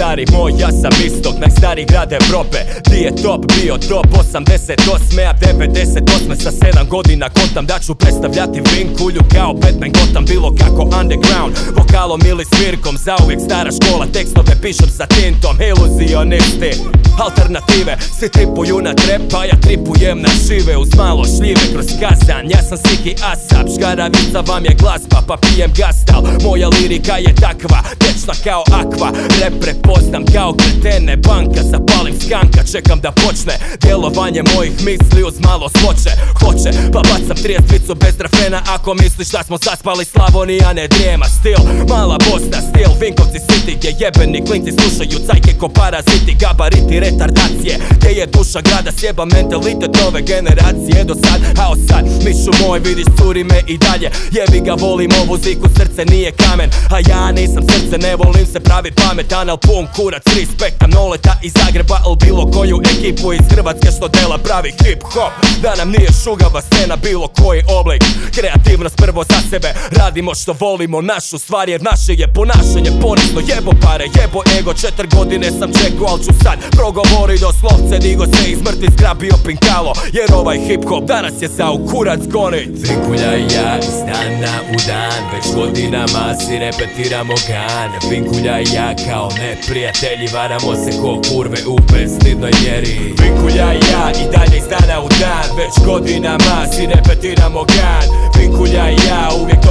stari moj, ja sam istok, najstariji grad Evrope. Di je top, bio top, 88, a 98 Sa 7 godina kontam da ću predstavljati vinkulju Kao Batman gotam bilo kako underground. Vokalom ili svirkom, zauvijek stara škola Tekstove pišem sa tintom, iluzionisti Alternative, svi tripuju na trep, a ja tripujem na šive Uz malo šljive kroz kazan, ja sam Siki Asap Škaravica vam je glazba, pa pijem gastal Moja lirika je takva, tečna kao akva. Rep prepoznam kao kretene Banka, zapalim skanka, čekam da počne Djelovanje mojih misli uz malo svoće. Hoće, pa bacam trijestvicu bez refrena Ako misliš da smo zaspali Slavonija ne drijema Stil, mala Bosna, stil Vinkovci City Gdje jebeni klinci slušaju cajke ko paraziti Gabariti retardacije Gdje je duša grada sjeba mentalitet nove generacije. Do sad, a sad, mišu moj vidiš curi me i dalje. Jebi ga volim ovu ziku, srce nije kamen A ja nisam srce, ne volim se pravi pametan Al pun kurac, respekta noleta iz Zagreba Al bilo koju ekipu iz Hrvatske što dela pravi hip hop. Da nam nije šugava scena bilo koji oblik. Kreativnost prvo za sebe Radimo što volimo našu stvar jer naše je ponašanje ponisno Jebo pare, jebo ego, četiri godine sam čekao Al ću sad progovori doslovce Digo se iz mrtvi zgrabio pinkalo. Jer ovaj hip hop danas je za u kurac gonit. Vinkulja i ja iz dana u dan Već godinama si repetiramo gan. Vinkulja i ja kao neprijatelji Varamo se ko kurve u bestidnoj mjeri. Vinkulja i ja i dalje iz dana u dan Već godinama si repetiramo gan. Vinkulja i ja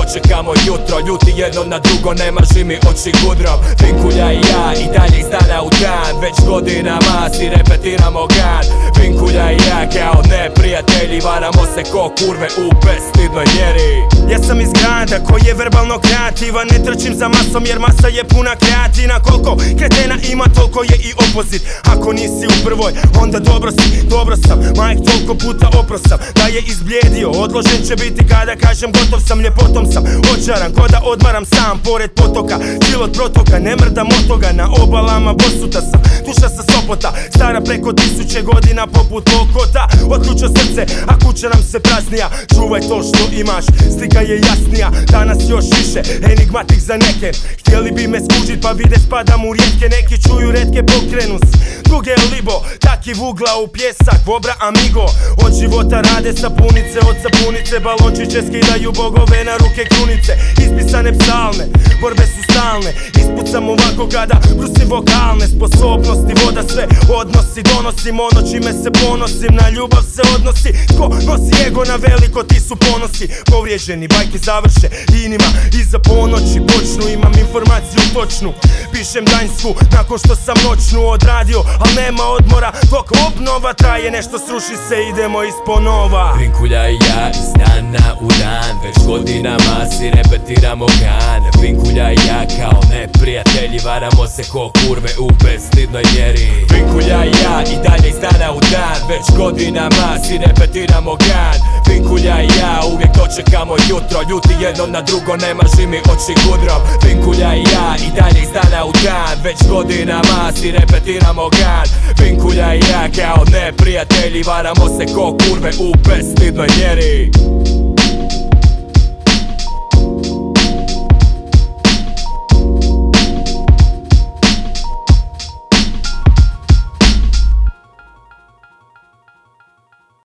dočekamo jutro Ljuti jedno na drugo, ne maži mi oči gudrom. Vinkulja i ja i dalje iz dana u dan Već godinama si repetiramo gan. Vinkulja i ja kao neprijatelji Varamo se ko kurve u bestidnoj mjeri. Ja sam iz grada koji je verbalno kreativan Ne trčim za masom jer masa je puna kreatina. Koliko kretena ima toliko je i opozit. Ako nisi u prvoj onda dobro si, dobro sam. Majk toliko puta oprosam Da je izblijedio, odložen će biti kada kažem gotov sam Ljepotom sam. Očaran, ko da odmaram sam Pored potoka, život protoka, ne mrdam od toga. Na obalama bosuta sam, duša sa Sopota preko tisuće godina poput okota Otključio srce, a kuća nam se praznija. Čuvaj to što imaš, slika je jasnija. Danas još više, enigmatik za neke. Htjeli bi me skužit pa vide spadam u rijetke. Neki čuju redke pokrenu s Druge libo, taki vugla u pjesak Vobra amigo, od života rade sapunice Od sapunice balončiće skidaju bogove na ruke krunice. Ispisane psalme, borbe su stalne. Ispucam ovako kada brusim vokalne. Sposobnosti, voda sve odnosi Donosim ono čime se ponosim Na ljubav se odnosi. Ko nosi ego na veliko ti su ponosi. Povrijeđeni bajke završe inima Iza ponoći počnu imam informaciju točnu. Pišem danjsku nakon što sam noćnu odradio Al nema odmora dok obnova traje Nešto sruši se idemo ispod nova Vinkulja i ja iz dana u dan Već godinama si repetiramo gan Vinkulja i ja kao neprijatelji Varamo se ko kurve u bestidnoj mjeri. Vinkulja i ja i dalje iz dana u dan. Već godinama si repetiramo gan Vinkulja i ja uvijek dočekamo jutro. Ljuti jedno na drugo, ne maži mi oči gudrom. Vinkulja i ja i dalje iz dana u dan. Već godinama si repetiramo gan Vinkulja i ja kao neprijatelji Varamo se ko kurve u bestidnoj mjeri